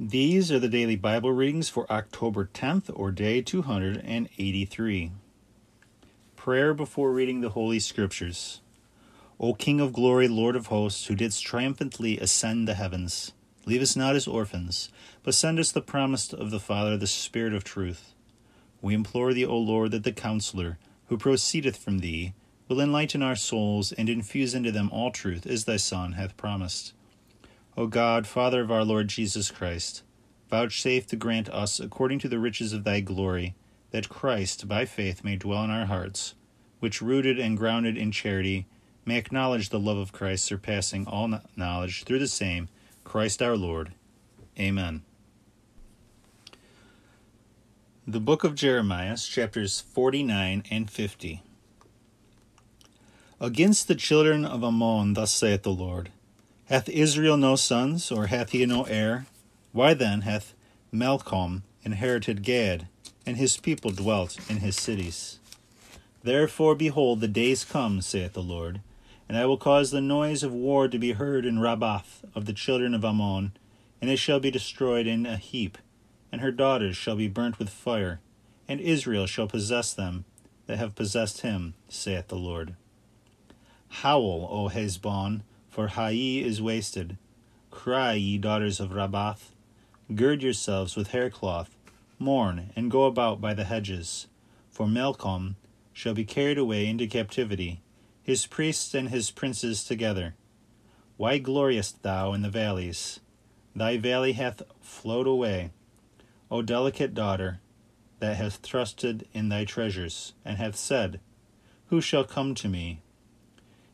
These are the daily Bible readings for October 10th or day 283. Prayer before reading the Holy Scriptures. O King of glory, Lord of hosts, who didst triumphantly ascend the heavens, leave us not as orphans, but send us the promise of the Father, the Spirit of truth. We implore thee, O Lord, that the Counselor, who proceedeth from thee, will enlighten our souls and infuse into them all truth, as thy Son hath promised. O God, Father of our Lord Jesus Christ, vouchsafe to grant us, according to the riches of thy glory, that Christ, by faith, may dwell in our hearts, which, rooted and grounded in charity, may acknowledge the love of Christ, surpassing all knowledge, through the same Christ our Lord. Amen. The Book of Jeremiah, chapters 49 and 50. Against the children of Ammon, thus saith the Lord Hath Israel no sons, or hath he no heir? Why then hath Melchom inherited Gad, and his people dwelt in his cities? Therefore, behold, the days come, saith the Lord, and I will cause the noise of war to be heard in Rabbath of the children of Ammon, and it shall be destroyed in a heap, and her daughters shall be burnt with fire, and Israel shall possess them that have possessed him, saith the Lord. Howl, O Heshbon, for Hai is wasted. Cry, ye daughters of Rabbath. Gird yourselves with haircloth, mourn, and go about by the hedges. For Melchom shall be carried away into captivity, his priests and his princes together. Why gloriest thou in the valleys? Thy valley hath flowed away. O delicate daughter, that hath trusted in thy treasures, and hath said, Who shall come to me?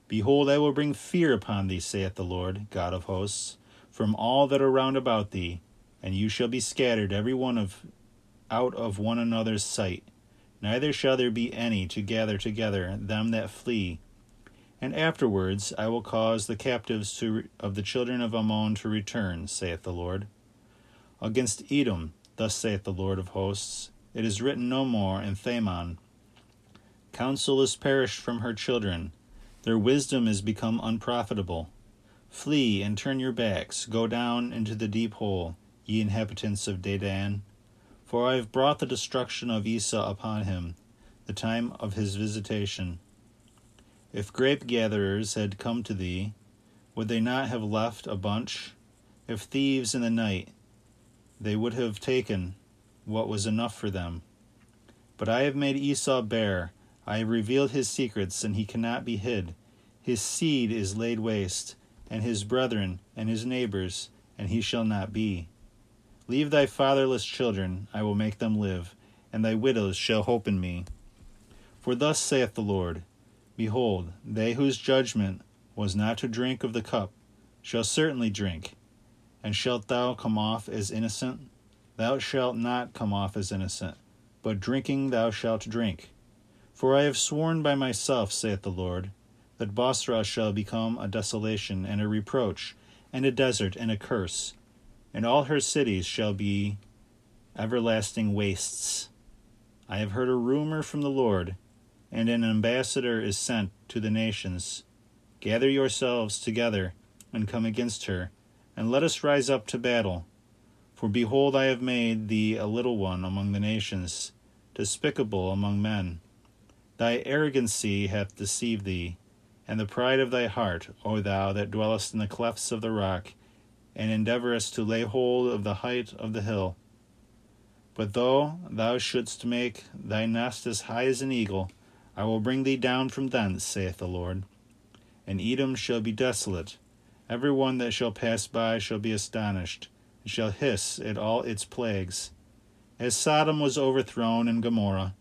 Behold, I will bring fear upon thee, saith the Lord, God of hosts, from all that are round about thee, and you shall be scattered every one of out of one another's sight. Neither shall there be any to gather together them that flee. And afterwards I will cause the captives to, of the children of Ammon to return, saith the Lord. Against Edom, thus saith the Lord of hosts, it is written no more in Theman. Counsel is perished from her children their wisdom is become unprofitable. Flee and turn your backs, go down into the deep hole, ye inhabitants of Dedan. For I have brought the destruction of Esau upon him, the time of his visitation. If grape gatherers had come to thee, would they not have left a bunch? If thieves in the night, they would have taken what was enough for them. But I have made Esau bare I have revealed his secrets, and he cannot be hid. His seed is laid waste, and his brethren, and his neighbors, and he shall not be. Leave thy fatherless children, I will make them live, and thy widows shall hope in me. For thus saith the Lord Behold, they whose judgment was not to drink of the cup shall certainly drink. And shalt thou come off as innocent? Thou shalt not come off as innocent, but drinking thou shalt drink. For I have sworn by myself, saith the Lord, that Bosra shall become a desolation and a reproach, and a desert and a curse, and all her cities shall be everlasting wastes. I have heard a rumor from the Lord, and an ambassador is sent to the nations. Gather yourselves together and come against her, and let us rise up to battle. For behold, I have made thee a little one among the nations, despicable among men. Thy arrogancy hath deceived thee, and the pride of thy heart, O thou that dwellest in the clefts of the rock, and endeavourest to lay hold of the height of the hill. But though thou shouldst make thy nest as high as an eagle, I will bring thee down from thence, saith the Lord. And Edom shall be desolate. Every one that shall pass by shall be astonished, and shall hiss at all its plagues. As Sodom was overthrown, and Gomorrah,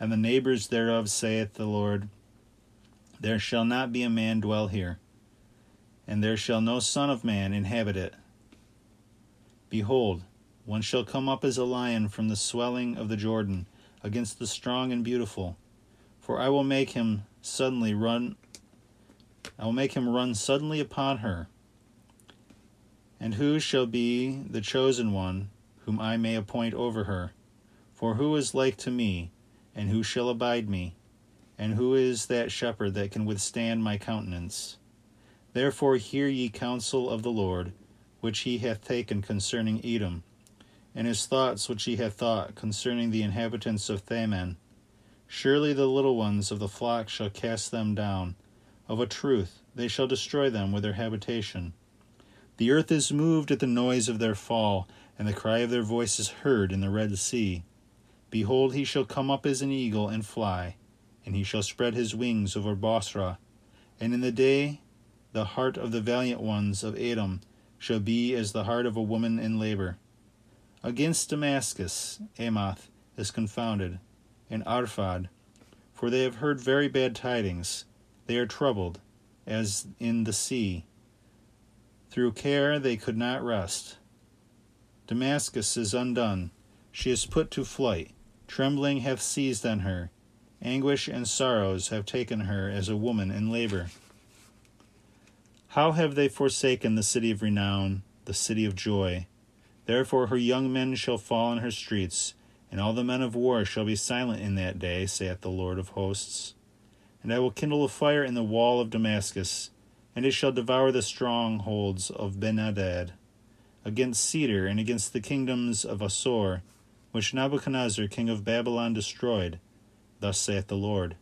and the neighbors thereof, saith the Lord, There shall not be a man dwell here, and there shall no son of man inhabit it. Behold, one shall come up as a lion from the swelling of the Jordan against the strong and beautiful, for I will make him suddenly run I will make him run suddenly upon her. And who shall be the chosen one whom I may appoint over her? For who is like to me, and who shall abide me? And who is that shepherd that can withstand my countenance? Therefore hear ye counsel of the Lord, which he hath taken concerning Edom. and his thoughts which he hath thought concerning the inhabitants of Theman. Surely the little ones of the flock shall cast them down. Of a truth, they shall destroy them with their habitation. The earth is moved at the noise of their fall, and the cry of their voice is heard in the Red Sea. Behold, he shall come up as an eagle and fly, and he shall spread his wings over Bosra. And in the day the heart of the valiant ones of Edom shall be as the heart of a woman in labor. Against Damascus, Hamath is confounded, and Arphad, for they have heard very bad tidings. They are troubled, as in the sea. Through care they could not rest. Damascus is undone, she is put to flight. Trembling hath seized on her, anguish and sorrows have taken her as a woman in labor. How have they forsaken the city of renown, the city of joy? Therefore her young men shall fall in her streets, and all the men of war shall be silent in that day, saith the Lord of hosts. And I will kindle a fire in the wall of Damascus, and it shall devour the strongholds of Benhadad, against Cedar and against the kingdoms of Asor, which Nebuchadnezzar king of Babylon destroyed. Thus saith the Lord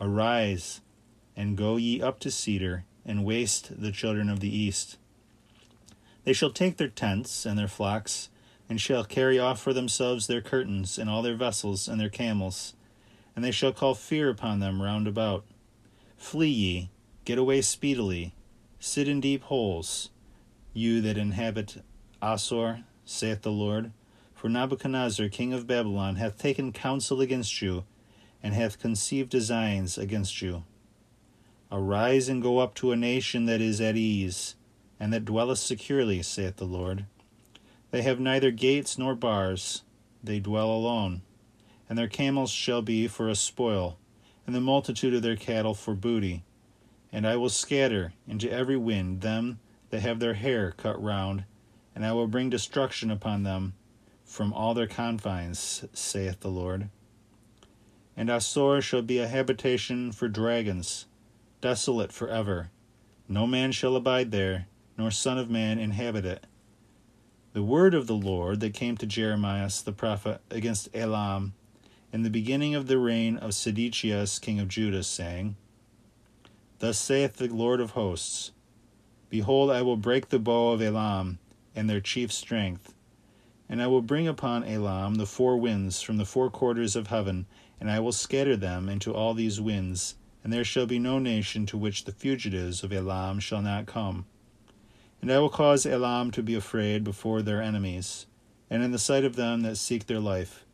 Arise, and go ye up to Cedar, and waste the children of the east. They shall take their tents and their flocks, and shall carry off for themselves their curtains, and all their vessels, and their camels, and they shall call fear upon them round about. Flee ye, get away speedily, sit in deep holes, you that inhabit Asor, saith the Lord. For Nebuchadnezzar king of Babylon hath taken counsel against you, and hath conceived designs against you. Arise and go up to a nation that is at ease, and that dwelleth securely, saith the Lord. They have neither gates nor bars, they dwell alone and their camels shall be for a spoil, and the multitude of their cattle for booty. And I will scatter into every wind them that have their hair cut round, and I will bring destruction upon them from all their confines, saith the Lord. And Asor shall be a habitation for dragons, desolate for ever. No man shall abide there, nor son of man inhabit it. The word of the Lord that came to Jeremiah the prophet against Elam in the beginning of the reign of Sedecias king of Judah, saying, Thus saith the Lord of hosts Behold, I will break the bow of Elam and their chief strength, and I will bring upon Elam the four winds from the four quarters of heaven, and I will scatter them into all these winds, and there shall be no nation to which the fugitives of Elam shall not come. And I will cause Elam to be afraid before their enemies, and in the sight of them that seek their life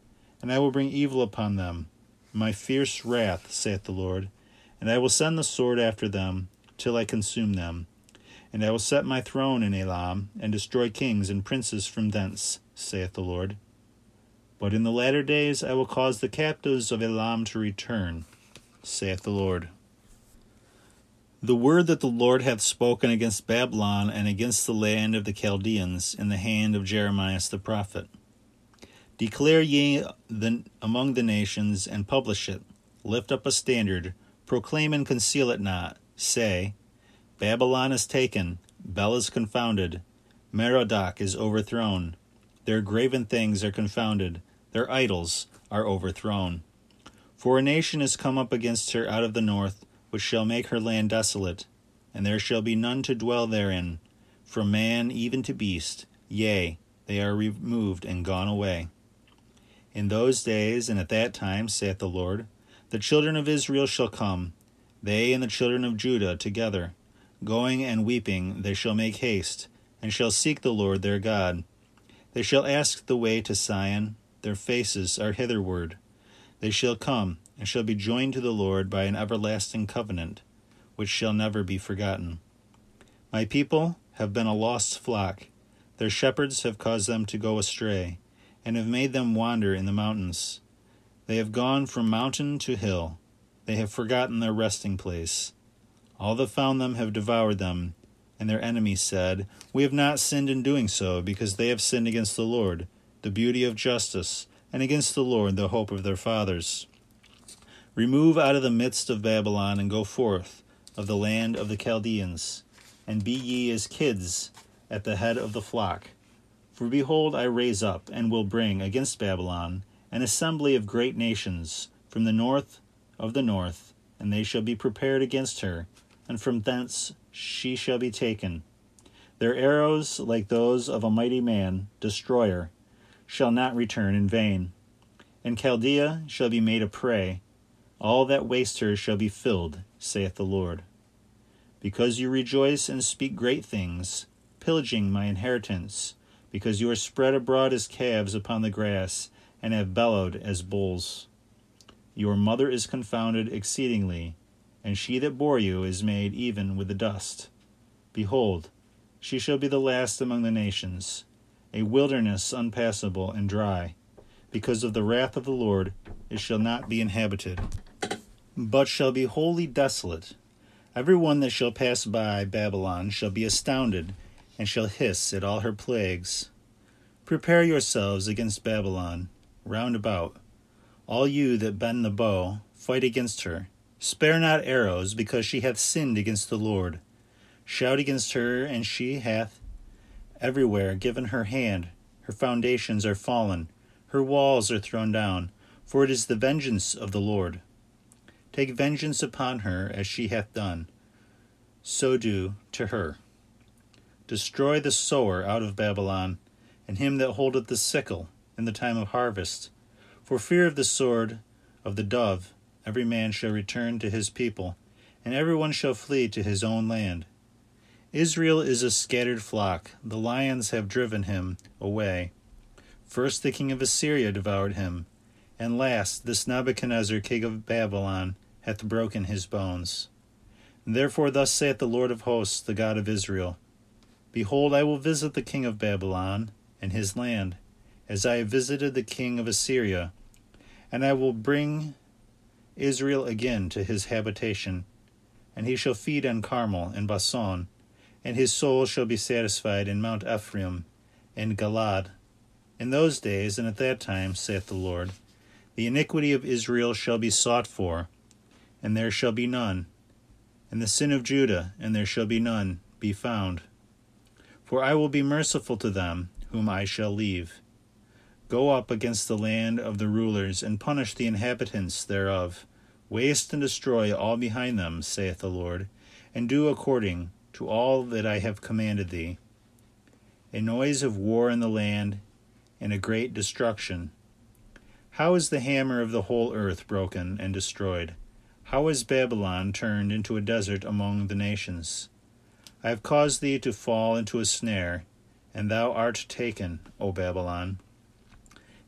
and I will bring evil upon them, my fierce wrath, saith the Lord, and I will send the sword after them, till I consume them. And I will set my throne in Elam, and destroy kings and princes from thence, saith the Lord. But in the latter days I will cause the captives of Elam to return, saith the Lord. The word that the Lord hath spoken against Babylon and against the land of the Chaldeans in the hand of Jeremiah the prophet. Declare ye the, among the nations, and publish it. Lift up a standard, proclaim and conceal it not. Say, Babylon is taken, Bel is confounded, Merodach is overthrown. Their graven things are confounded, their idols are overthrown. For a nation is come up against her out of the north, which shall make her land desolate, and there shall be none to dwell therein, from man even to beast. Yea, they are removed and gone away. In those days and at that time, saith the Lord, the children of Israel shall come, they and the children of Judah together. Going and weeping, they shall make haste, and shall seek the Lord their God. They shall ask the way to Sion, their faces are hitherward. They shall come, and shall be joined to the Lord by an everlasting covenant, which shall never be forgotten. My people have been a lost flock, their shepherds have caused them to go astray and have made them wander in the mountains. They have gone from mountain to hill. They have forgotten their resting place. All that found them have devoured them, and their enemies said, We have not sinned in doing so, because they have sinned against the Lord, the beauty of justice, and against the Lord, the hope of their fathers. Remove out of the midst of Babylon, and go forth of the land of the Chaldeans, and be ye as kids at the head of the flock For behold, I raise up, and will bring against Babylon an assembly of great nations from the north of the north, and they shall be prepared against her, and from thence she shall be taken. Their arrows, like those of a mighty man, destroyer, shall not return in vain. And Chaldea shall be made a prey, all that waste her shall be filled, saith the Lord. Because you rejoice and speak great things, pillaging my inheritance, because you are spread abroad as calves upon the grass, and have bellowed as bulls. Your mother is confounded exceedingly, and she that bore you is made even with the dust. Behold, she shall be the last among the nations, a wilderness unpassable and dry. Because of the wrath of the Lord, it shall not be inhabited, but shall be wholly desolate. Every one that shall pass by Babylon shall be astounded, and shall hiss at all her plagues. Prepare yourselves against Babylon, round about. All you that bend the bow, fight against her. Spare not arrows, because she hath sinned against the Lord. Shout against her, and she hath everywhere given her hand. Her foundations are fallen, her walls are thrown down, for it is the vengeance of the Lord. Take vengeance upon her as she hath done. So do to her. Destroy the sower out of Babylon, and him that holdeth the sickle in the time of harvest. For fear of the sword of the dove, every man shall return to his people, and every one shall flee to his own land. Israel is a scattered flock, the lions have driven him away. First the king of Assyria devoured him, and last this Nebuchadnezzar king of Babylon hath broken his bones. Therefore, thus saith the Lord of hosts, the God of Israel Behold, I will visit the king of Babylon and his land, as I have visited the king of Assyria, and I will bring Israel again to his habitation, and he shall feed on Carmel and Bashan, and his soul shall be satisfied in Mount Ephraim and Galaad. In those days and at that time, saith the Lord, the iniquity of Israel shall be sought for, and there shall be none, and the sin of Judah, and there shall be none, be found. For I will be merciful to them whom I shall leave. Go up against the land of the rulers, and punish the inhabitants thereof. Waste and destroy all behind them, saith the Lord, and do according to all that I have commanded thee. A noise of war in the land, and a great destruction. How is the hammer of the whole earth broken and destroyed? How is Babylon turned into a desert among the nations? I have caused thee to fall into a snare, and thou art taken, O Babylon.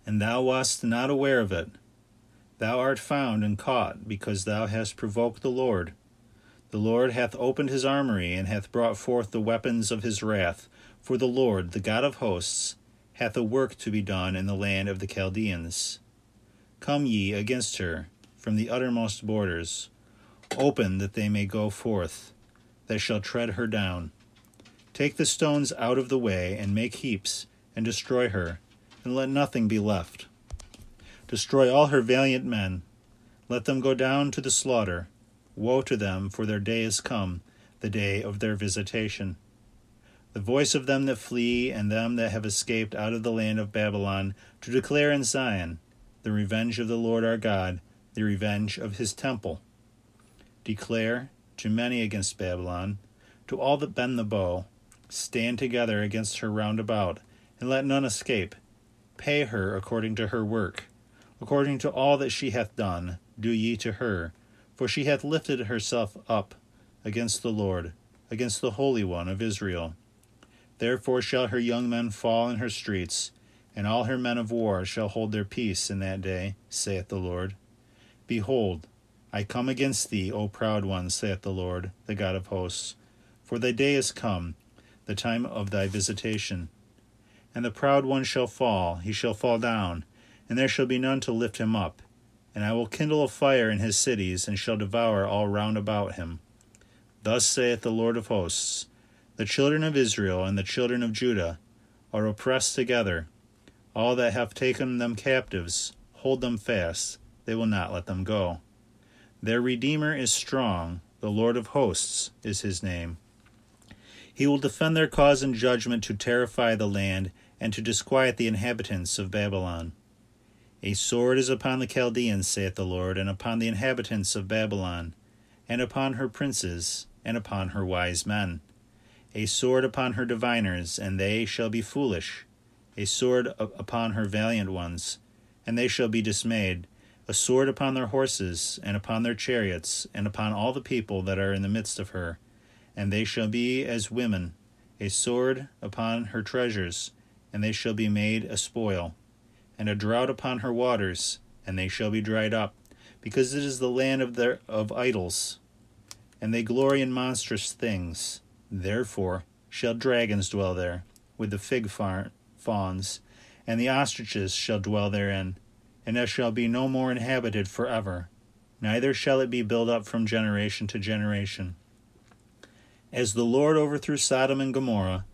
And thou wast not aware of it. Thou art found and caught, because thou hast provoked the Lord. The Lord hath opened his armory, and hath brought forth the weapons of his wrath. For the Lord, the God of hosts, hath a work to be done in the land of the Chaldeans. Come ye against her from the uttermost borders. Open that they may go forth, that shall tread her down. Take the stones out of the way, and make heaps, and destroy her, and let nothing be left. Destroy all her valiant men. Let them go down to the slaughter. Woe to them, for their day is come, the day of their visitation. The voice of them that flee, and them that have escaped out of the land of Babylon, to declare in Zion the revenge of the Lord our God the revenge of his temple. Declare to many against Babylon, to all that bend the bow, stand together against her round about, and let none escape. Pay her according to her work, according to all that she hath done, do ye to her, for she hath lifted herself up against the Lord, against the Holy One of Israel. Therefore shall her young men fall in her streets, and all her men of war shall hold their peace in that day, saith the Lord. Behold, I come against thee, O proud one, saith the Lord, the God of hosts. For thy day is come, the time of thy visitation. And the proud one shall fall, he shall fall down, and there shall be none to lift him up. And I will kindle a fire in his cities, and shall devour all round about him. Thus saith the Lord of hosts The children of Israel and the children of Judah are oppressed together. All that have taken them captives hold them fast they will not let them go. Their Redeemer is strong, the Lord of hosts is his name. He will defend their cause in judgment to terrify the land and to disquiet the inhabitants of Babylon. A sword is upon the Chaldeans, saith the Lord, and upon the inhabitants of Babylon, and upon her princes, and upon her wise men. A sword upon her diviners, and they shall be foolish. A sword upon her valiant ones, and they shall be dismayed. A sword upon their horses, and upon their chariots, and upon all the people that are in the midst of her. And they shall be as women. A sword upon her treasures, and they shall be made a spoil. And a drought upon her waters, and they shall be dried up, because it is the land of their of idols. And they glory in monstrous things. Therefore shall dragons dwell there, with the fig fauns, and the ostriches shall dwell therein, and it shall be no more inhabited for ever, neither shall it be built up from generation to generation. As the Lord overthrew Sodom and Gomorrah,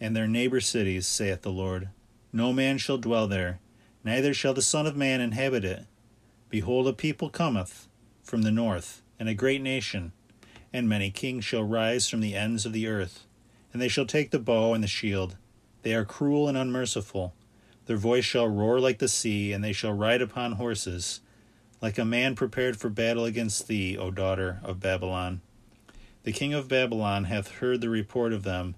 and their neighbor cities, saith the Lord, no man shall dwell there, neither shall the Son of Man inhabit it. Behold, a people cometh from the north, and a great nation and many kings shall rise from the ends of the earth, and they shall take the bow and the shield. They are cruel and unmerciful. Their voice shall roar like the sea, and they shall ride upon horses, like a man prepared for battle against thee, O daughter of Babylon. The king of Babylon hath heard the report of them,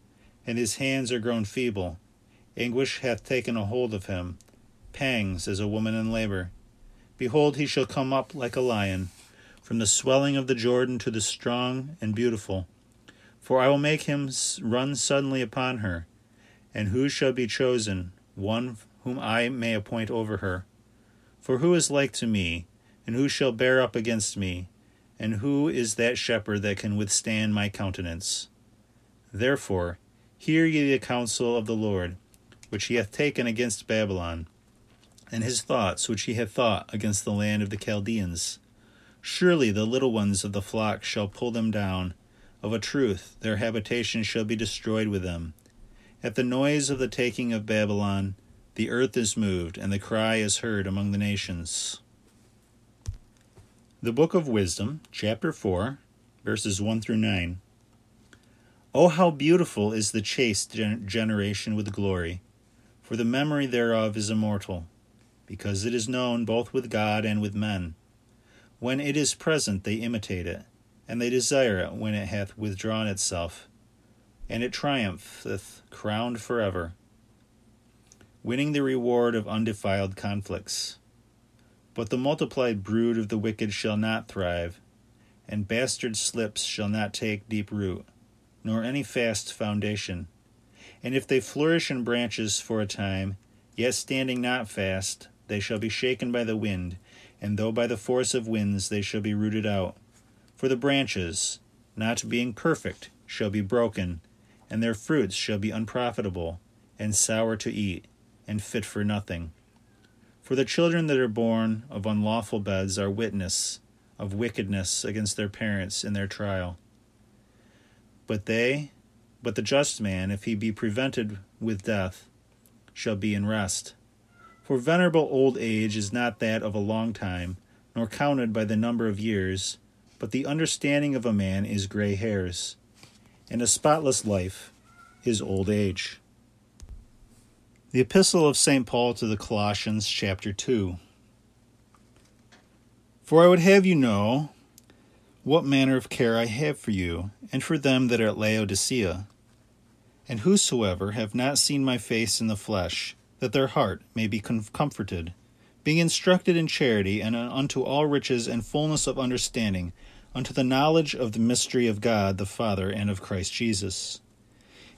and his hands are grown feeble. Anguish hath taken a hold of him, pangs as a woman in labor. Behold, he shall come up like a lion from the swelling of the Jordan to the strong and beautiful. For I will make him run suddenly upon her. And who shall be chosen? One whom I may appoint over her. For who is like to me? And who shall bear up against me? And who is that shepherd that can withstand my countenance? Therefore, hear ye the counsel of the Lord, which he hath taken against Babylon, and his thoughts which he hath thought against the land of the Chaldeans. Surely the little ones of the flock shall pull them down. Of a truth, their habitation shall be destroyed with them. At the noise of the taking of Babylon, the earth is moved, and the cry is heard among the nations. The Book of Wisdom, chapter 4, verses 1 through 9. Oh, how beautiful is the chaste generation with glory! For the memory thereof is immortal, because it is known both with God and with men. When it is present, they imitate it, and they desire it when it hath withdrawn itself, and it triumpheth, crowned forever, winning the reward of undefiled conflicts. But the multiplied brood of the wicked shall not thrive, and bastard slips shall not take deep root, nor any fast foundation. And if they flourish in branches for a time, yet standing not fast, they shall be shaken by the wind and though by the force of winds they shall be rooted out. For the branches, not being perfect, shall be broken, and their fruits shall be unprofitable, and sour to eat, and fit for nothing. For the children that are born of unlawful beds are witness of wickedness against their parents in their trial. But they, but the just man, if he be prevented with death, shall be in rest. For venerable old age is not that of a long time, nor counted by the number of years, but the understanding of a man is gray hairs, and a spotless life is old age. The Epistle of St. Paul to the Colossians, chapter 2. For I would have you know what manner of care I have for you, and for them that are at Laodicea, and whosoever have not seen my face in the flesh, that their heart may be comforted, being instructed in charity and unto all riches and fullness of understanding, unto the knowledge of the mystery of God the Father and of Christ Jesus,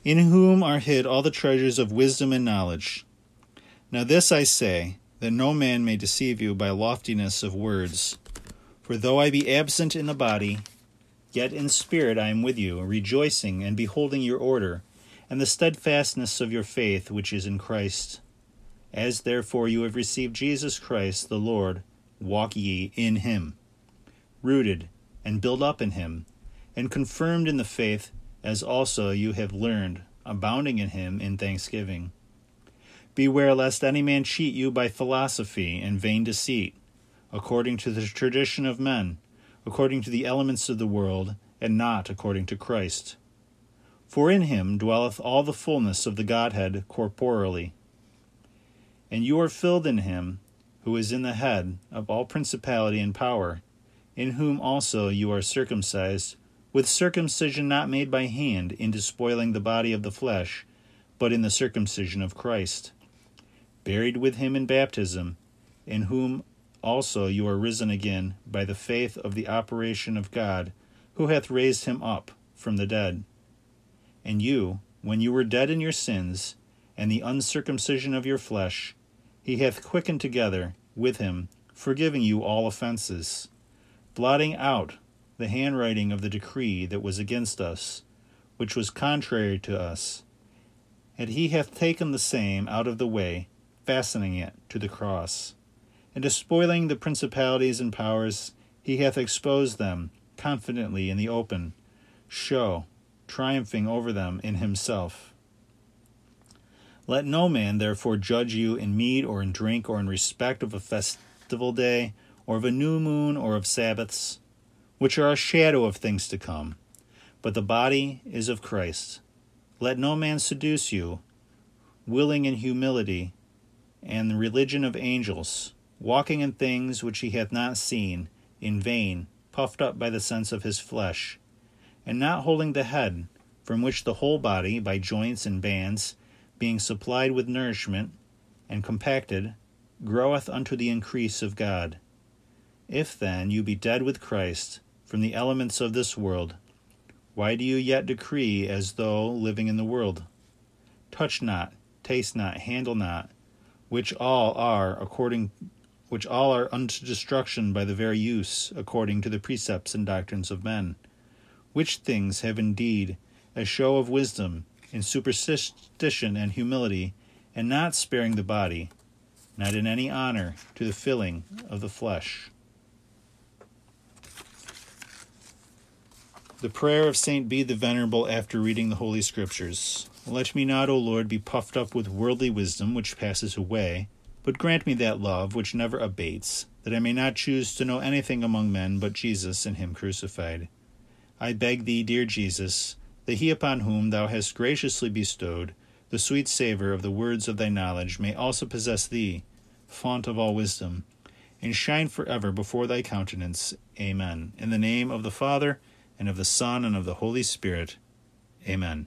in whom are hid all the treasures of wisdom and knowledge. Now this I say, that no man may deceive you by loftiness of words. For though I be absent in the body, yet in spirit I am with you, rejoicing and beholding your order, and the steadfastness of your faith which is in Christ. As therefore you have received Jesus Christ the Lord, walk ye in him, rooted and built up in him, and confirmed in the faith, as also you have learned, abounding in him in thanksgiving. Beware lest any man cheat you by philosophy and vain deceit, according to the tradition of men, according to the elements of the world, and not according to Christ. For in him dwelleth all the fullness of the Godhead corporally. And you are filled in him, who is in the head of all principality and power, in whom also you are circumcised, with circumcision not made by hand, in despoiling the body of the flesh, but in the circumcision of Christ. Buried with him in baptism, in whom also you are risen again by the faith of the operation of God, who hath raised him up from the dead and you, when you were dead in your sins, and the uncircumcision of your flesh, he hath quickened together with him, forgiving you all offences, blotting out the handwriting of the decree that was against us, which was contrary to us. And he hath taken the same out of the way, fastening it to the cross. And despoiling the principalities and powers, he hath exposed them confidently in the open show triumphing over them in himself. Let no man therefore judge you in meat or in drink or in respect of a festival day or of a new moon or of Sabbaths, which are a shadow of things to come, but the body is of Christ. Let no man seduce you, willing in humility and the religion of angels, walking in things which he hath not seen, in vain, puffed up by the sense of his flesh and not holding the head, from which the whole body, by joints and bands, being supplied with nourishment, and compacted, groweth unto the increase of God. If then you be dead with Christ from the elements of this world, why do you yet decree as though living in the world? Touch not, taste not, handle not, which all are according which all are unto destruction by the very use, according to the precepts and doctrines of men which things have indeed a show of wisdom in superstition and humility, and not sparing the body, not in any honor to the filling of the flesh. The prayer of Saint Bede the Venerable after reading the Holy Scriptures. Let me not, O Lord, be puffed up with worldly wisdom which passes away, but grant me that love which never abates, that I may not choose to know anything among men but Jesus and Him crucified. I beg thee, dear Jesus, that he upon whom thou hast graciously bestowed the sweet savour of the words of thy knowledge may also possess thee, font of all wisdom, and shine for ever before thy countenance. Amen. In the name of the Father, and of the Son, and of the Holy Spirit. Amen.